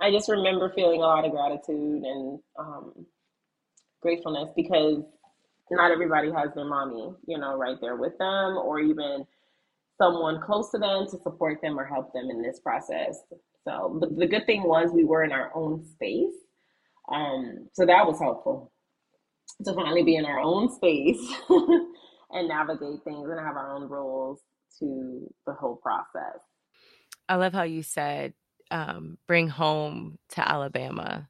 I just remember feeling a lot of gratitude and um, gratefulness because not everybody has their mommy, you know, right there with them or even someone close to them to support them or help them in this process. So, but the good thing was we were in our own space. Um, so that was helpful to finally be in our own space and navigate things and have our own roles to the whole process. I love how you said um, bring home to Alabama,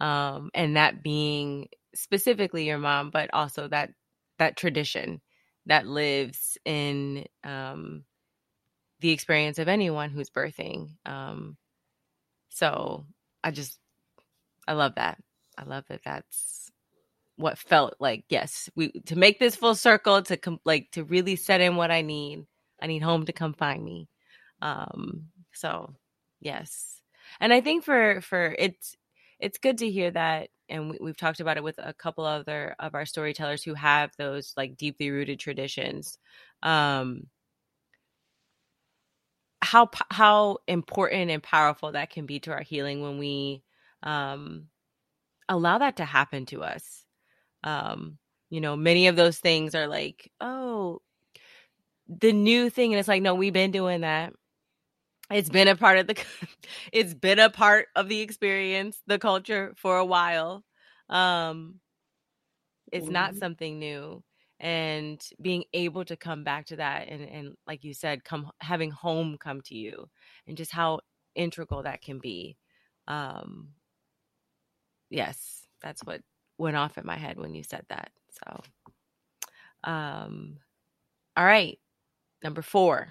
um, and that being specifically your mom, but also that that tradition that lives in um, the experience of anyone who's birthing. Um, so I just I love that. I love that. That's what felt like yes we to make this full circle to come like to really set in what i need i need home to come find me um so yes and i think for for it's it's good to hear that and we, we've talked about it with a couple other of our storytellers who have those like deeply rooted traditions um how how important and powerful that can be to our healing when we um allow that to happen to us. Um you know many of those things are like oh the new thing and it's like no we've been doing that it's been a part of the it's been a part of the experience the culture for a while um it's mm-hmm. not something new and being able to come back to that and and like you said come having home come to you and just how integral that can be um yes that's what went off in my head when you said that. So, um, all right, number four.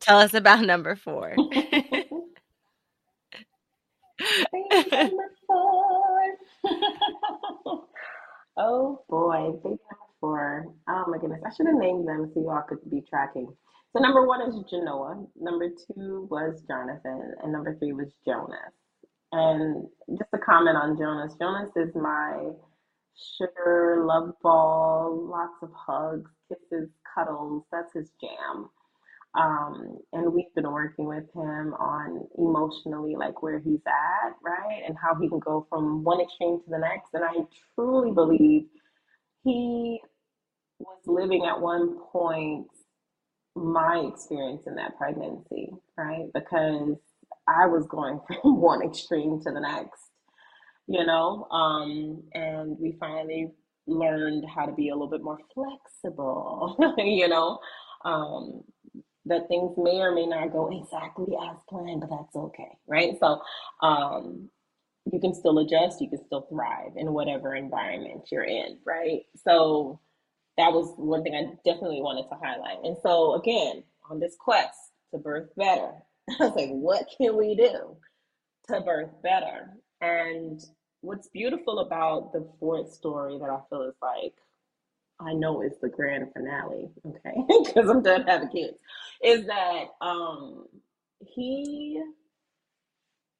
Tell us about number four. number four. oh boy, number four. Oh my goodness, I should have named them so you all could be tracking. So number one is Genoa. Number two was Jonathan, and number three was Jonas. And just a comment on Jonas. Jonas is my sugar love ball, lots of hugs, kisses, cuddles. That's his jam. Um, and we've been working with him on emotionally, like where he's at, right? And how he can go from one extreme to the next. And I truly believe he was living at one point my experience in that pregnancy, right? Because I was going from one extreme to the next, you know, um, and we finally learned how to be a little bit more flexible, you know, um, that things may or may not go exactly as planned, but that's okay, right? So, um, you can still adjust, you can still thrive in whatever environment you're in, right? So, that was one thing I definitely wanted to highlight. And so, again, on this quest to birth better, I was like, what can we do to birth better? And what's beautiful about the fourth story that I feel is like, I know is the grand finale, okay, because I'm done having kids, is that um, he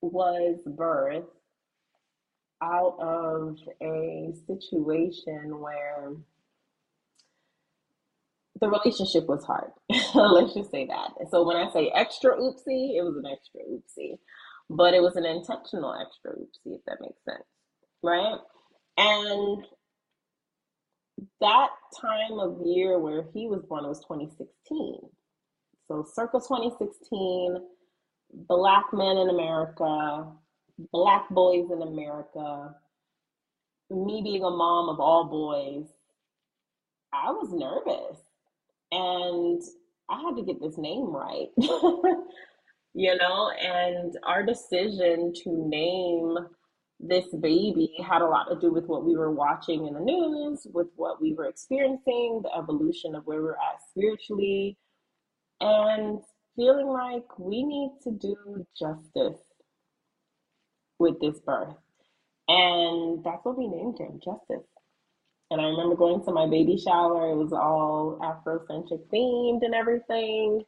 was birthed out of a situation where the relationship was hard. Let's just say that. So when I say extra oopsie, it was an extra oopsie, but it was an intentional extra oopsie, if that makes sense, right? And that time of year where he was born was 2016. So circa 2016, black men in America, black boys in America, me being a mom of all boys, I was nervous and I had to get this name right. you know, and our decision to name this baby had a lot to do with what we were watching in the news, with what we were experiencing, the evolution of where we're at spiritually, and feeling like we need to do justice with this birth. And that's what we named him, Justice. And I remember going to my baby shower, it was all Afrocentric themed and everything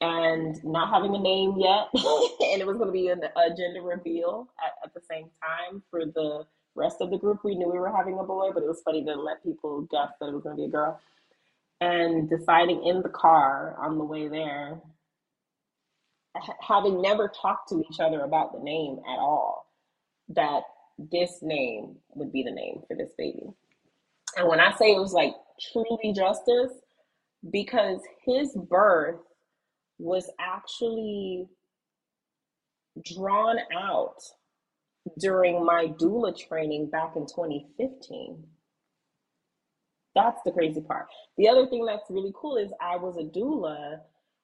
and not having a name yet. and it was going to be an, a gender reveal at, at the same time for the rest of the group. We knew we were having a boy, but it was funny to let people guess that it was going to be a girl. And deciding in the car on the way there, having never talked to each other about the name at all, that this name would be the name for this baby. And when I say it was like truly justice, because his birth was actually drawn out during my doula training back in 2015. That's the crazy part. The other thing that's really cool is I was a doula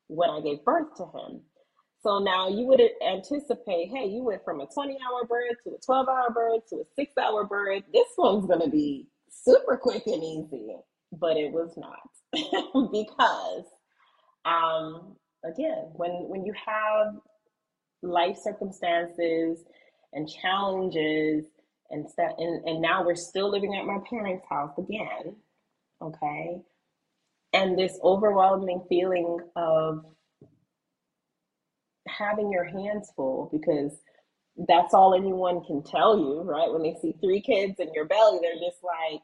when I gave birth to him. So now you would anticipate, hey, you went from a 20 hour birth to a 12 hour birth to a six hour birth. This one's going to be super quick and easy. But it was not because um, again, when when you have life circumstances and challenges and stuff, and, and now we're still living at my parents' house again, okay, and this overwhelming feeling of having your hands full because that's all anyone can tell you, right? When they see three kids in your belly, they're just like,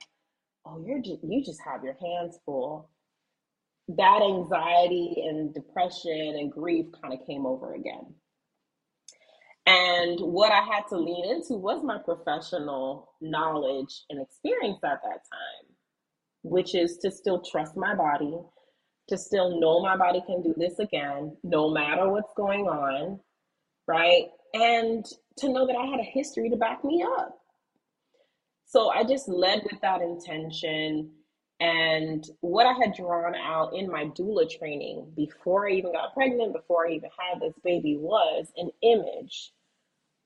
"Oh, you're just you just have your hands full." That anxiety and depression and grief kind of came over again. And what I had to lean into was my professional knowledge and experience at that time, which is to still trust my body, to still know my body can do this again, no matter what's going on, right? And to know that I had a history to back me up. So I just led with that intention and what I had drawn out in my doula training before I even got pregnant, before I even had this baby, was an image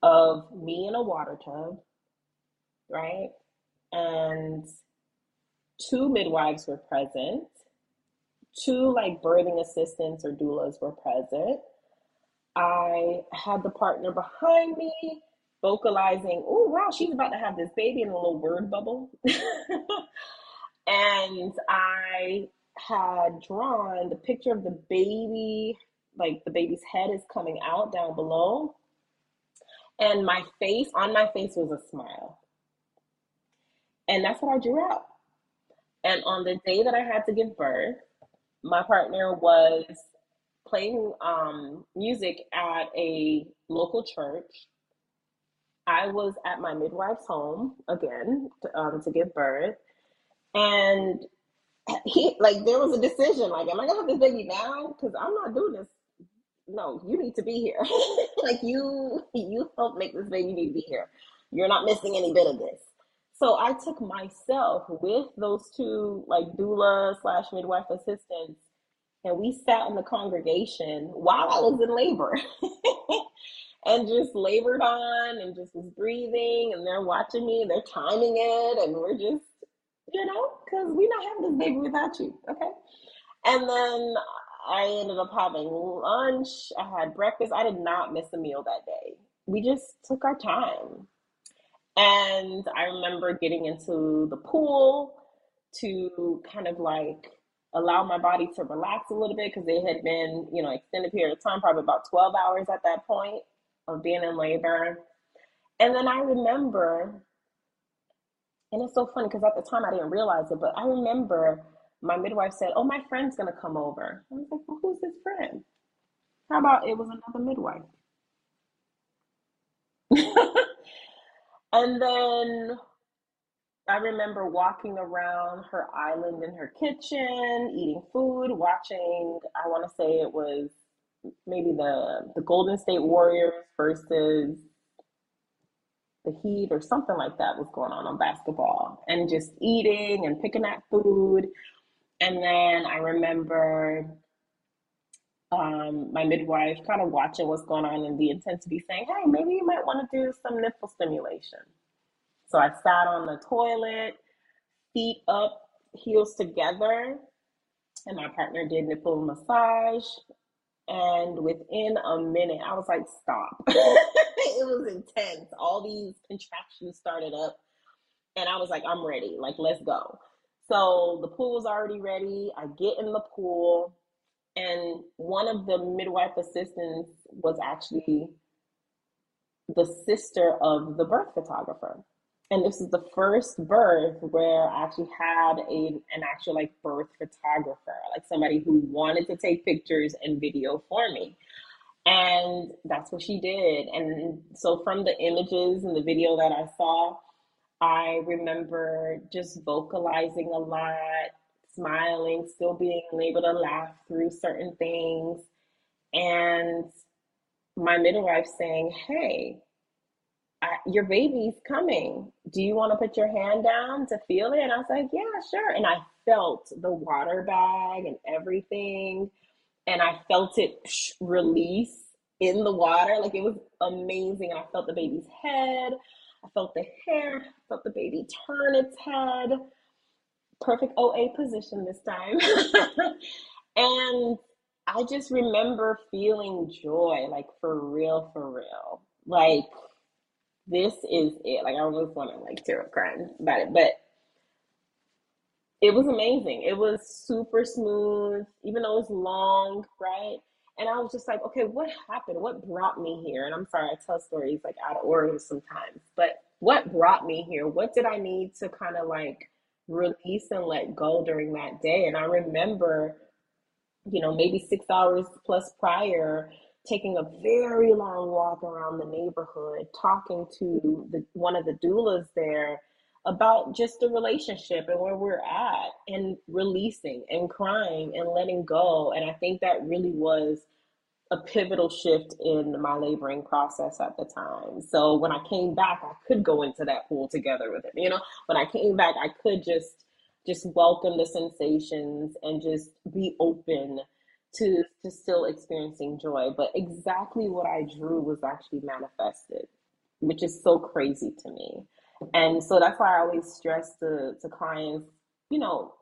of me in a water tub, right? And two midwives were present, two like birthing assistants or doulas were present. I had the partner behind me vocalizing, oh, wow, she's about to have this baby in a little word bubble. and I had drawn the picture of the baby, like the baby's head is coming out down below. And my face, on my face was a smile. And that's what I drew out. And on the day that I had to give birth, my partner was playing um, music at a local church. I was at my midwife's home again to, um, to give birth. And he like there was a decision like, am I gonna have this baby now? Because I'm not doing this. No, you need to be here. like you you help make this baby need to be here. You're not missing any bit of this. So I took myself with those two like doula slash midwife assistants, and we sat in the congregation while I was in labor. and just labored on and just was breathing and they're watching me, they're timing it, and we're just you know, because we're not having this baby without you. Okay. And then I ended up having lunch. I had breakfast. I did not miss a meal that day. We just took our time. And I remember getting into the pool to kind of like allow my body to relax a little bit because it had been, you know, extended period of time, probably about 12 hours at that point of being in labor. And then I remember and it's so funny because at the time I didn't realize it, but I remember my midwife said, Oh, my friend's going to come over. I was like, Well, who's this friend? How about it was another midwife? and then I remember walking around her island in her kitchen, eating food, watching, I want to say it was maybe the, the Golden State Warriors versus the heat or something like that was going on on basketball and just eating and picking at food. And then I remember um, my midwife kind of watching what's going on in the intensity, saying, "Hey, maybe you might want to do some nipple stimulation." So I sat on the toilet, feet up, heels together, and my partner did nipple massage. And within a minute, I was like, stop. it was intense. All these contractions started up. And I was like, I'm ready. Like, let's go. So the pool was already ready. I get in the pool, and one of the midwife assistants was actually the sister of the birth photographer and this is the first birth where I actually had a an actual like birth photographer, like somebody who wanted to take pictures and video for me. And that's what she did. And so from the images and the video that I saw, I remember just vocalizing a lot, smiling, still being able to laugh through certain things. And my midwife saying, Hey, Your baby's coming. Do you want to put your hand down to feel it? And I was like, yeah, sure. And I felt the water bag and everything. And I felt it release in the water. Like it was amazing. I felt the baby's head. I felt the hair. I felt the baby turn its head. Perfect OA position this time. and I just remember feeling joy, like for real, for real. Like this is it. Like I almost want to like tear up crying about it, but it was amazing. It was super smooth, even though it was long, right? And I was just like, okay, what happened? What brought me here? And I'm sorry, I tell stories like out of order sometimes, but what brought me here? What did I need to kind of like release and let go during that day? And I remember, you know, maybe six hours plus prior, taking a very long walk around the neighborhood, talking to the, one of the doulas there about just the relationship and where we're at, and releasing and crying and letting go. And I think that really was a pivotal shift in my laboring process at the time. So when I came back, I could go into that pool together with him. You know, when I came back, I could just just welcome the sensations and just be open to to still experiencing joy but exactly what i drew was actually manifested which is so crazy to me. And so that's why i always stress to, to clients you know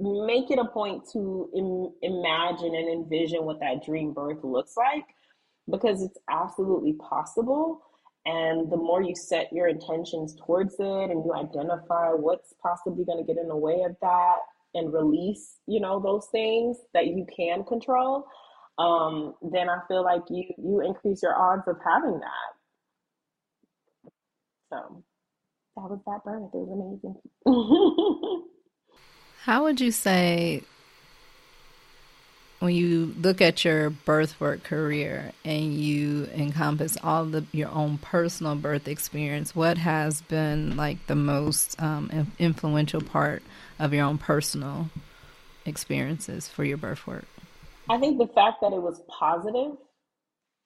make it a point to Im- imagine and envision what that dream birth looks like because it's absolutely possible. And the more you set your intentions towards it and you identify what's possibly going to get in the way of that and release, you know, those things that you can control, um, then I feel like you you increase your odds of having that. So that was that birth. It was amazing. How would you say when you look at your birth work career and you encompass all the your own personal birth experience, what has been like the most um, influential part of your own personal experiences for your birth work? I think the fact that it was positive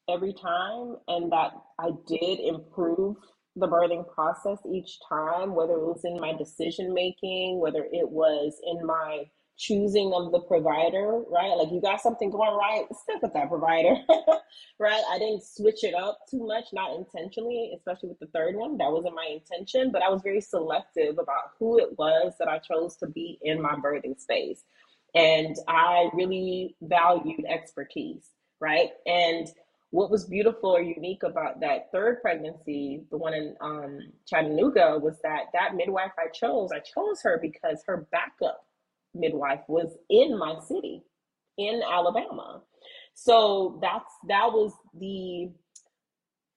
every time and that I did improve the birthing process each time, whether it was in my decision making, whether it was in my choosing of the provider, right? Like you got something going right, stick with that provider, right? I didn't switch it up too much, not intentionally, especially with the third one. That wasn't my intention, but I was very selective about who it was that I chose to be in my birthing space. And I really valued expertise, right? And what was beautiful or unique about that third pregnancy, the one in um, Chattanooga, was that that midwife I chose, I chose her because her backup midwife was in my city in Alabama. So that's that was the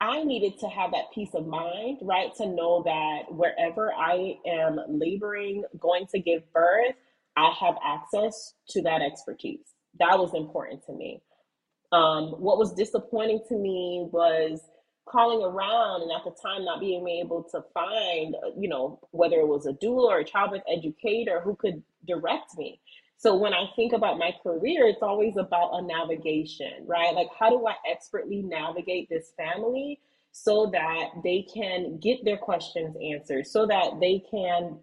I needed to have that peace of mind, right? To know that wherever I am laboring, going to give birth, I have access to that expertise. That was important to me. Um, what was disappointing to me was calling around and at the time not being able to find, you know, whether it was a doula or a childbirth educator who could direct me. So when I think about my career, it's always about a navigation, right? Like, how do I expertly navigate this family so that they can get their questions answered, so that they can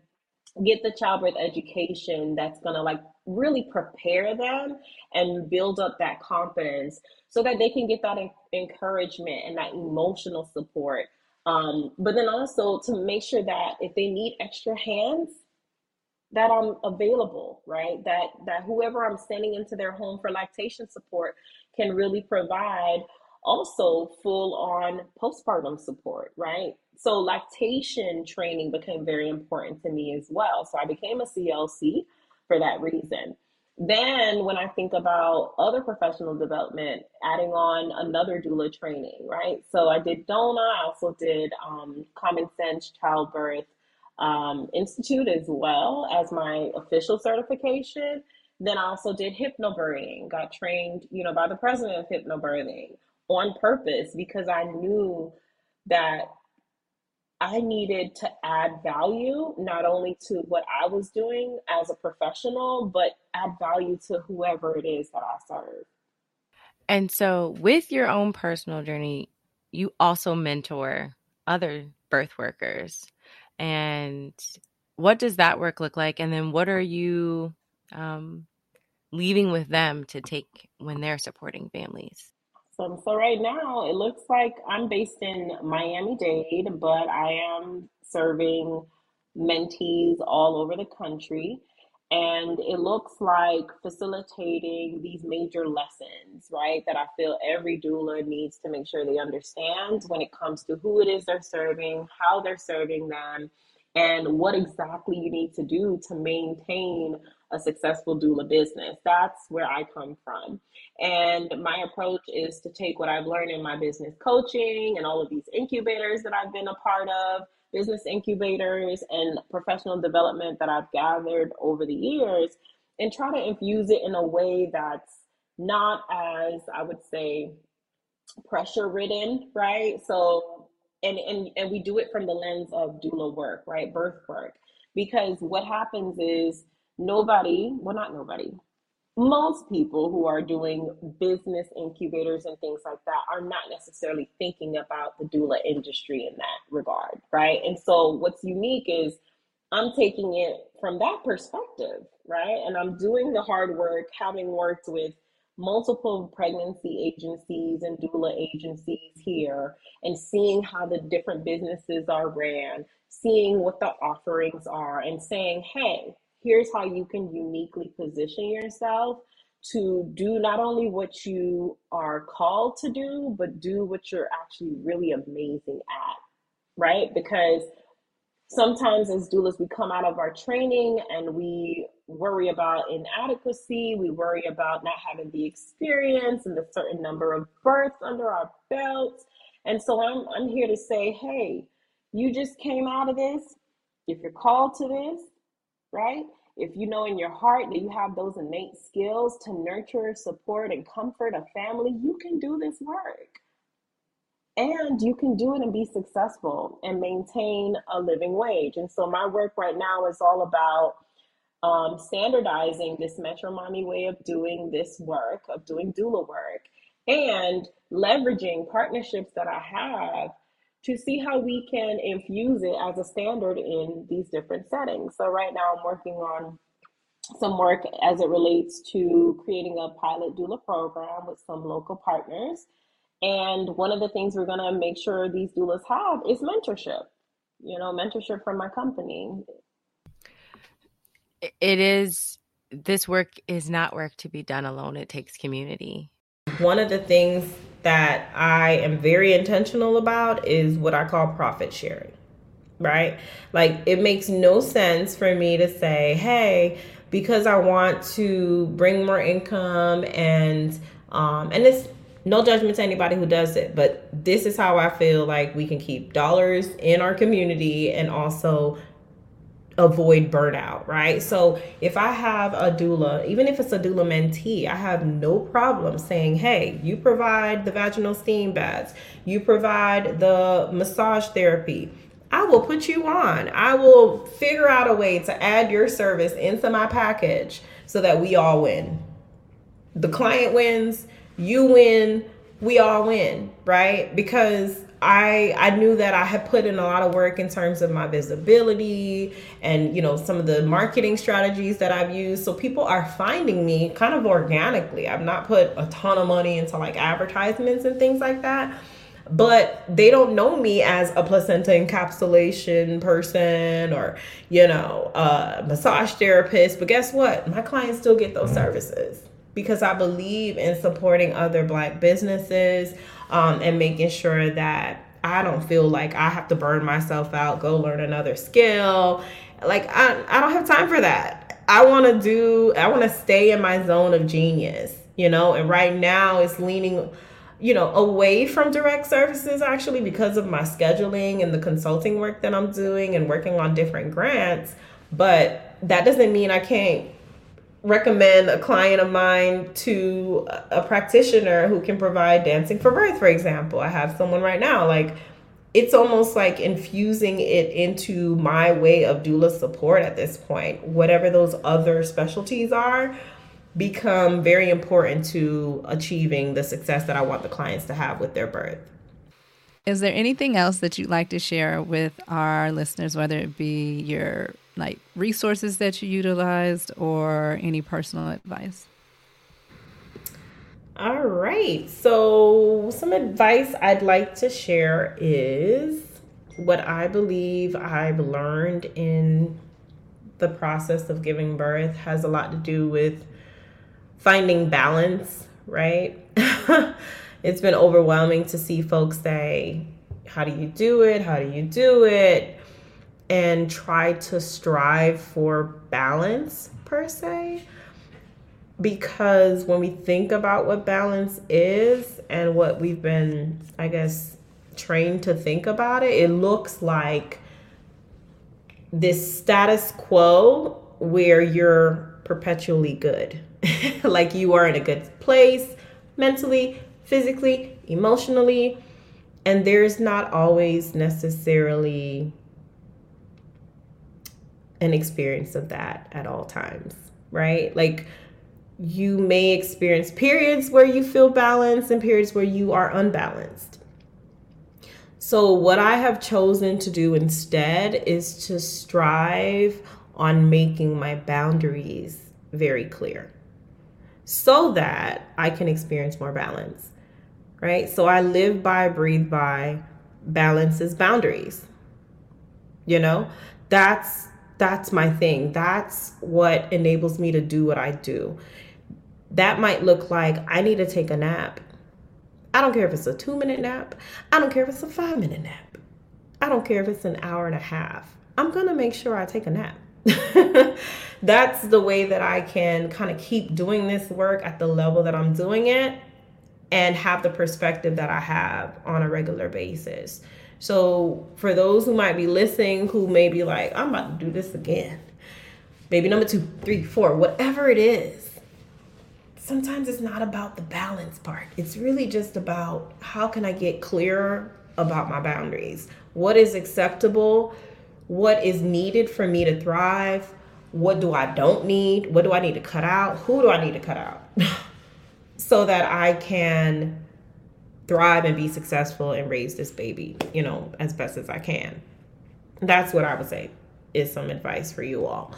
get the childbirth education that's to like really prepare them and build up that confidence so that they can get that encouragement and that emotional support um, but then also to make sure that if they need extra hands that I'm available, right? That that whoever I'm sending into their home for lactation support can really provide also full on postpartum support, right? So lactation training became very important to me as well. So I became a CLC for that reason. Then when I think about other professional development, adding on another doula training, right? So I did DONA, I also did um, Common Sense Childbirth um, Institute as well as my official certification. Then I also did hypnobirthing, got trained, you know, by the president of hypnobirthing on purpose because I knew that I needed to add value not only to what I was doing as a professional, but add value to whoever it is that I serve. And so, with your own personal journey, you also mentor other birth workers. And what does that work look like? And then, what are you um, leaving with them to take when they're supporting families? So, so right now it looks like I'm based in Miami Dade, but I am serving mentees all over the country. And it looks like facilitating these major lessons, right? That I feel every doula needs to make sure they understand when it comes to who it is they're serving, how they're serving them, and what exactly you need to do to maintain a successful doula business. That's where I come from. And my approach is to take what I've learned in my business coaching and all of these incubators that I've been a part of, business incubators and professional development that I've gathered over the years, and try to infuse it in a way that's not as, I would say, pressure ridden, right? So, and, and, and we do it from the lens of doula work, right? Birth work. Because what happens is, nobody, well, not nobody, most people who are doing business incubators and things like that are not necessarily thinking about the doula industry in that regard, right? And so what's unique is I'm taking it from that perspective, right? And I'm doing the hard work, having worked with multiple pregnancy agencies and doula agencies here and seeing how the different businesses are ran, seeing what the offerings are, and saying, hey, here's how you can uniquely position yourself to do not only what you are called to do, but do what you're actually really amazing at, right? Because sometimes as doulas, we come out of our training and we worry about inadequacy, we worry about not having the experience and the certain number of births under our belts. And so I'm, I'm here to say, hey, you just came out of this. If you're called to this, right? If you know in your heart that you have those innate skills to nurture, support, and comfort a family, you can do this work. And you can do it and be successful and maintain a living wage. And so, my work right now is all about um, standardizing this Metro Mommy way of doing this work, of doing doula work, and leveraging partnerships that I have to see how we can infuse it as a standard in these different settings. So right now I'm working on some work as it relates to creating a pilot doula program with some local partners. And one of the things we're going to make sure these doulas have is mentorship, you know, mentorship from my company. It is, this work is not work to be done alone. It takes community. One of the things that I am very intentional about is what I call profit sharing, right? Like it makes no sense for me to say, hey, because I want to bring more income and um and it's no judgment to anybody who does it, but this is how I feel like we can keep dollars in our community and also avoid burnout, right? So if I have a doula, even if it's a doula mentee, I have no problem saying, hey, you provide the vaginal steam baths, you provide the massage therapy. I will put you on. I will figure out a way to add your service into my package so that we all win. The client wins, you win, we all win, right? Because I I knew that I had put in a lot of work in terms of my visibility and you know some of the marketing strategies that I've used. So people are finding me kind of organically. I've not put a ton of money into like advertisements and things like that. But they don't know me as a placenta encapsulation person or, you know, a massage therapist. But guess what? My clients still get those mm-hmm. services because I believe in supporting other Black businesses um, and making sure that I don't feel like I have to burn myself out, go learn another skill. Like, I, I don't have time for that. I want to do, I want to stay in my zone of genius, you know, and right now it's leaning you know, away from direct services actually because of my scheduling and the consulting work that I'm doing and working on different grants. But that doesn't mean I can't recommend a client of mine to a practitioner who can provide dancing for birth, for example. I have someone right now, like, it's almost like infusing it into my way of doula support at this point. Whatever those other specialties are, become very important to achieving the success that I want the clients to have with their birth. Is there anything else that you'd like to share with our listeners, whether it be your like resources that you utilized or any personal advice? All right. So, some advice I'd like to share is what I believe I've learned in the process of giving birth has a lot to do with finding balance, right? it's been overwhelming to see folks say, How do you do it? How do you do it? And try to strive for balance per se. Because when we think about what balance is and what we've been, I guess, trained to think about it, it looks like this status quo where you're perpetually good like you are in a good place mentally, physically, emotionally. And there's not always necessarily an experience of that at all times, right? Like you may experience periods where you feel balanced and periods where you are unbalanced. So, what I have chosen to do instead is to strive on making my boundaries very clear so that I can experience more balance, right? So I live by, breathe by, balances boundaries. You know, that's that's my thing. That's what enables me to do what I do. That might look like I need to take a nap. I don't care if it's a two minute nap. I don't care if it's a five minute nap. I don't care if it's an hour and a half. I'm going to make sure I take a nap. that's the way that I can kind of keep doing this work at the level that I'm doing it and have the perspective that I have on a regular basis. So, for those who might be listening, who may be like, I'm about to do this again, baby number two, three, four, whatever it is, sometimes it's not about the balance part. It's really just about how can I get clearer about my boundaries? What is acceptable? What is needed for me to thrive? what do I don't need? What do I need to cut out? Who do I need to cut out? so that I can thrive and be successful and raise this baby, you know, as best as I can. That's what I would say is some advice for you all.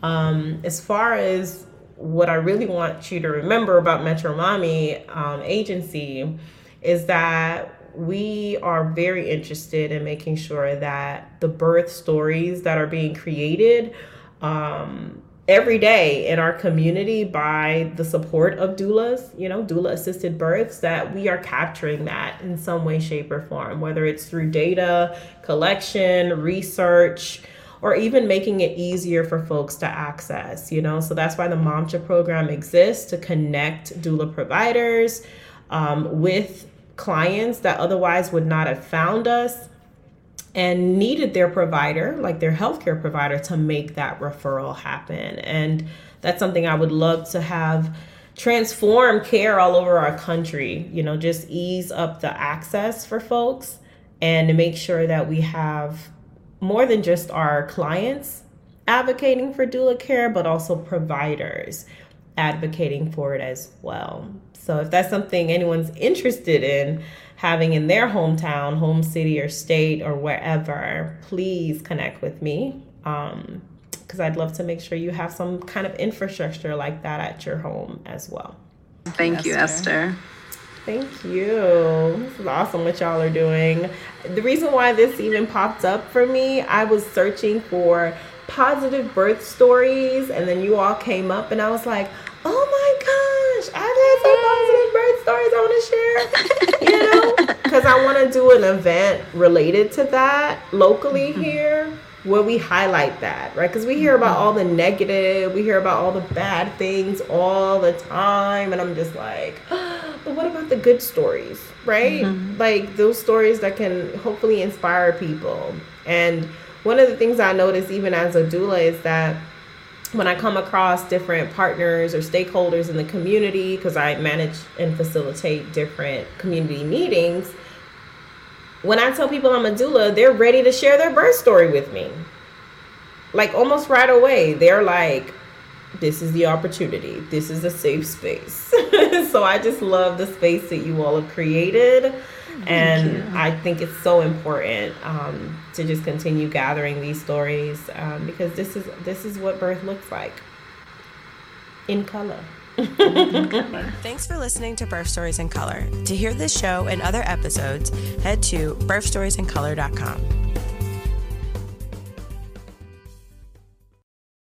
Um, as far as what I really want you to remember about Metro Mommy um, agency is that we are very interested in making sure that the birth stories that are being created um, every day in our community by the support of doulas, you know, doula assisted births, that we are capturing that in some way, shape, or form, whether it's through data collection, research, or even making it easier for folks to access, you know. So that's why the MOMCHA program exists to connect doula providers um, with clients that otherwise would not have found us and needed their provider, like their healthcare provider, to make that referral happen. And that's something I would love to have transform care all over our country, you know, just ease up the access for folks and to make sure that we have more than just our clients advocating for doula care, but also providers advocating for it as well. So if that's something anyone's interested in having in their hometown, home city, or state, or wherever, please connect with me. Um, because I'd love to make sure you have some kind of infrastructure like that at your home as well. Thank you, Esther. Thank you. This is awesome what y'all are doing. The reason why this even popped up for me, I was searching for positive birth stories, and then you all came up, and I was like, oh my gosh, I've had some positive birth stories I want to share, know, because I want to do an event related to that locally mm-hmm. here where we highlight that, right? Because we hear about all the negative, we hear about all the bad things all the time, and I'm just like, but what about the good stories, right? Mm-hmm. Like those stories that can hopefully inspire people. And one of the things I notice, even as a doula, is that when I come across different partners or stakeholders in the community, because I manage and facilitate different community meetings when I tell people I'm a doula, they're ready to share their birth story with me. Like almost right away, they're like, this is the opportunity. This is a safe space. so I just love the space that you all have created. Thank and you. I think it's so important um, to just continue gathering these stories um, because this is this is what birth looks like in color. Thanks for listening to Birth Stories in Color. To hear this show and other episodes, head to birthstoriesincolor.com.